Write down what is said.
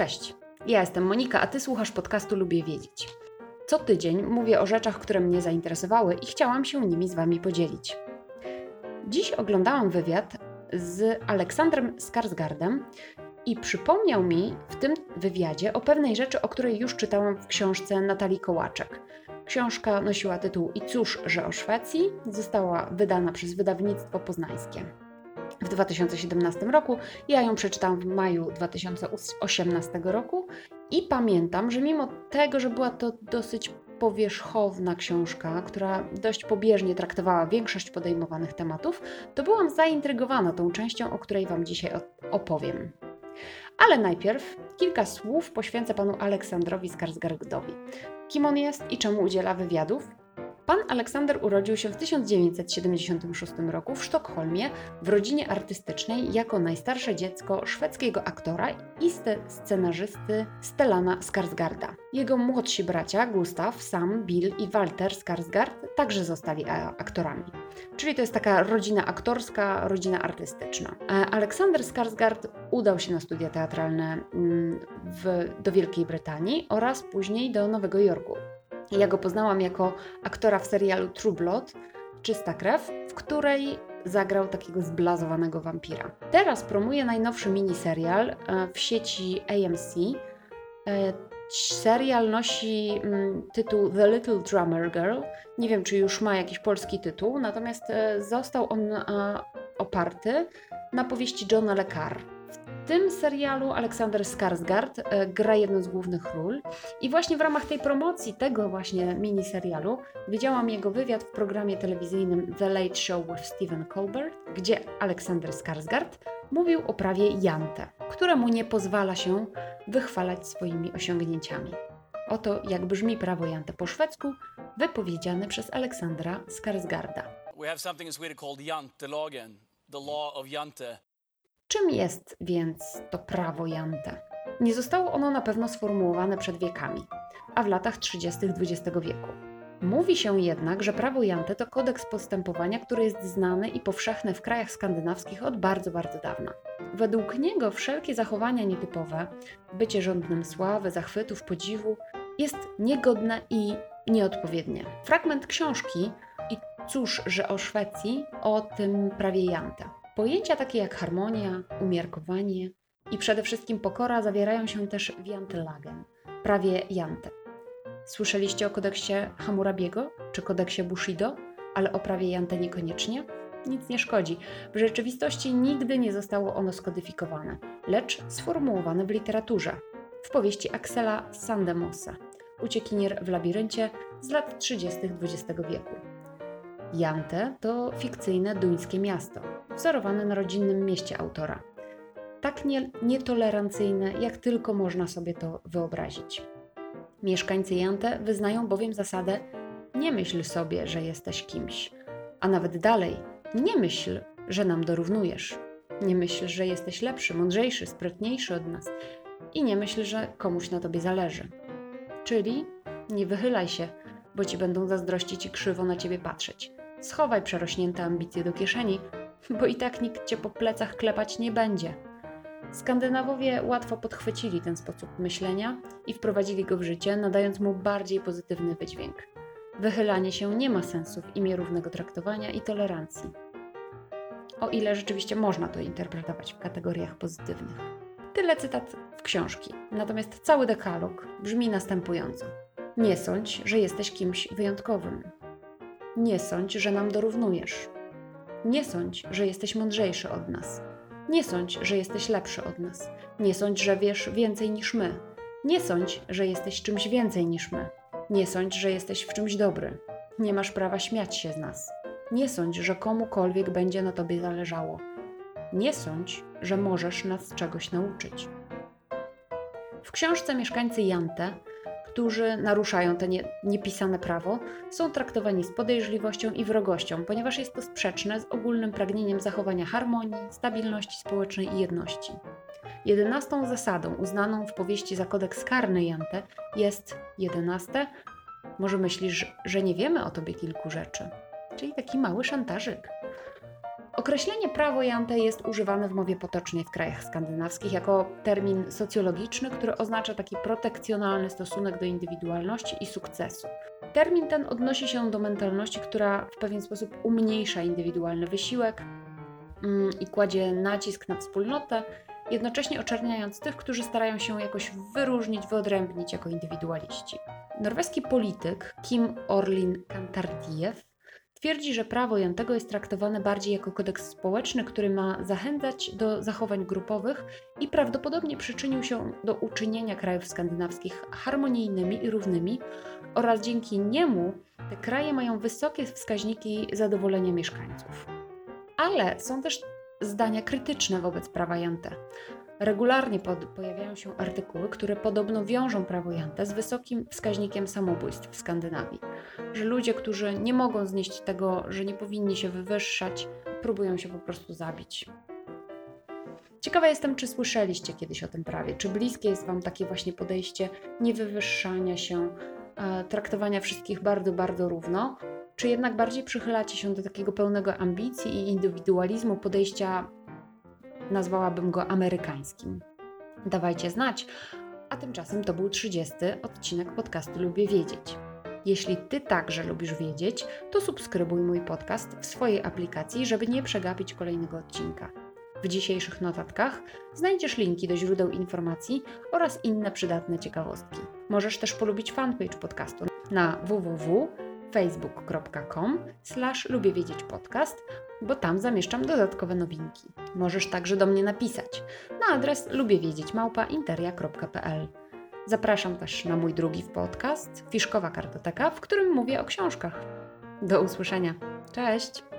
Cześć, ja jestem Monika, a ty słuchasz podcastu Lubię Wiedzieć. Co tydzień mówię o rzeczach, które mnie zainteresowały i chciałam się nimi z wami podzielić. Dziś oglądałam wywiad z Aleksandrem Skarsgardem i przypomniał mi w tym wywiadzie o pewnej rzeczy, o której już czytałam w książce Natalii Kołaczek. Książka nosiła tytuł I cóż, że o Szwecji, została wydana przez wydawnictwo poznańskie 2017 roku. Ja ją przeczytałam w maju 2018 roku i pamiętam, że mimo tego, że była to dosyć powierzchowna książka, która dość pobieżnie traktowała większość podejmowanych tematów, to byłam zaintrygowana tą częścią, o której Wam dzisiaj opowiem. Ale najpierw kilka słów poświęcę panu Aleksandrowi Skarsgardowi. Kim on jest i czemu udziela wywiadów? Pan Aleksander urodził się w 1976 roku w Sztokholmie w rodzinie artystycznej jako najstarsze dziecko szwedzkiego aktora i scenarzysty Stellana Skarsgarda. Jego młodsi bracia Gustav, Sam, Bill i Walter Skarsgard także zostali aktorami. Czyli to jest taka rodzina aktorska, rodzina artystyczna. Aleksander Skarsgard udał się na studia teatralne mm, w, do Wielkiej Brytanii oraz później do Nowego Jorku. Ja go poznałam jako aktora w serialu True Blood, Czysta Krew, w której zagrał takiego zblazowanego wampira. Teraz promuje najnowszy miniserial e, w sieci AMC. E, serial nosi mm, tytuł The Little Drummer Girl. Nie wiem, czy już ma jakiś polski tytuł, natomiast e, został on oparty na powieści Johna Le Carre tym serialu Aleksander Skarsgård e, gra jedną z głównych ról i właśnie w ramach tej promocji tego właśnie miniserialu widziałam jego wywiad w programie telewizyjnym The Late Show with Stephen Colbert, gdzie Aleksander Skarsgård mówił o prawie Jante, któremu nie pozwala się wychwalać swoimi osiągnięciami. Oto jak brzmi prawo Jante po szwedzku, wypowiedziane przez Aleksandra Skarsgarda. We have something in Sweden called Jantelagen, the law of Jante. Czym jest więc to prawo Jante? Nie zostało ono na pewno sformułowane przed wiekami, a w latach 30. XX wieku. Mówi się jednak, że prawo Jante to kodeks postępowania, który jest znany i powszechny w krajach skandynawskich od bardzo, bardzo dawna. Według niego wszelkie zachowania nietypowe, bycie żądnym sławy, zachwytów, podziwu, jest niegodne i nieodpowiednie. Fragment książki i cóż, że o Szwecji, o tym prawie Jante. Pojęcia takie jak harmonia, umiarkowanie i przede wszystkim pokora zawierają się też w Jantelagen, prawie Jante. Słyszeliście o kodeksie Hammurabiego czy kodeksie Bushido, ale o prawie Jante niekoniecznie? Nic nie szkodzi. W rzeczywistości nigdy nie zostało ono skodyfikowane, lecz sformułowane w literaturze. W powieści Axela Sandemosa, Uciekinier w labiryncie z lat 30. XX wieku. Jante to fikcyjne duńskie miasto, wzorowane na rodzinnym mieście autora. Tak nie, nietolerancyjne, jak tylko można sobie to wyobrazić. Mieszkańcy Jante wyznają bowiem zasadę nie myśl sobie, że jesteś kimś, a nawet dalej, nie myśl, że nam dorównujesz. Nie myśl, że jesteś lepszy, mądrzejszy, sprytniejszy od nas i nie myśl, że komuś na tobie zależy. Czyli nie wychylaj się, bo ci będą zazdrościć i krzywo na ciebie patrzeć. Schowaj przerośnięte ambicje do kieszeni, bo i tak nikt cię po plecach klepać nie będzie. Skandynawowie łatwo podchwycili ten sposób myślenia i wprowadzili go w życie, nadając mu bardziej pozytywny wydźwięk. Wychylanie się nie ma sensu w imię równego traktowania i tolerancji. O ile rzeczywiście można to interpretować w kategoriach pozytywnych. Tyle cytat w książki. Natomiast cały dekalog brzmi następująco. Nie sądź, że jesteś kimś wyjątkowym. Nie sądź, że nam dorównujesz. Nie sądź, że jesteś mądrzejszy od nas. Nie sądź, że jesteś lepszy od nas. Nie sądź, że wiesz więcej niż my. Nie sądź, że jesteś czymś więcej niż my. Nie sądź, że jesteś w czymś dobry. Nie masz prawa śmiać się z nas. Nie sądź, że komukolwiek będzie na tobie zależało. Nie sądź, że możesz nas czegoś nauczyć. W książce Mieszkańcy Jante którzy naruszają to nie, niepisane prawo, są traktowani z podejrzliwością i wrogością, ponieważ jest to sprzeczne z ogólnym pragnieniem zachowania harmonii, stabilności społecznej i jedności. Jedenastą zasadą uznaną w powieści za kodeks karny Jante jest jedenaste. Może myślisz, że nie wiemy o tobie kilku rzeczy, czyli taki mały szantażyk. Określenie prawo jante jest używane w mowie potocznej w krajach skandynawskich jako termin socjologiczny, który oznacza taki protekcjonalny stosunek do indywidualności i sukcesu. Termin ten odnosi się do mentalności, która w pewien sposób umniejsza indywidualny wysiłek mm, i kładzie nacisk na wspólnotę, jednocześnie oczerniając tych, którzy starają się jakoś wyróżnić, wyodrębnić jako indywidualiści. Norweski polityk Kim Orlin Kantardiev twierdzi, że prawo Jantego jest traktowane bardziej jako kodeks społeczny, który ma zachęcać do zachowań grupowych i prawdopodobnie przyczynił się do uczynienia krajów skandynawskich harmonijnymi i równymi oraz dzięki niemu te kraje mają wysokie wskaźniki zadowolenia mieszkańców. Ale są też zdania krytyczne wobec prawa Jante. Regularnie pod, pojawiają się artykuły, które podobno wiążą prawo Jante z wysokim wskaźnikiem samobójstw w Skandynawii. Że ludzie, którzy nie mogą znieść tego, że nie powinni się wywyższać, próbują się po prostu zabić. Ciekawa jestem, czy słyszeliście kiedyś o tym prawie, czy bliskie jest Wam takie właśnie podejście niewywyższania się, e, traktowania wszystkich bardzo, bardzo równo, czy jednak bardziej przychylacie się do takiego pełnego ambicji i indywidualizmu podejścia nazwałabym go amerykańskim. Dawajcie znać. A tymczasem to był 30 odcinek podcastu Lubię Wiedzieć. Jeśli Ty także lubisz wiedzieć, to subskrybuj mój podcast w swojej aplikacji, żeby nie przegapić kolejnego odcinka. W dzisiejszych notatkach znajdziesz linki do źródeł informacji oraz inne przydatne ciekawostki. Możesz też polubić fanpage podcastu na www facebook.com slash lubię wiedzieć podcast, bo tam zamieszczam dodatkowe nowinki. Możesz także do mnie napisać na adres lubię wiedzieć małpa interia.pl. Zapraszam też na mój drugi podcast, Fiszkowa Kartoteka, w którym mówię o książkach. Do usłyszenia. Cześć!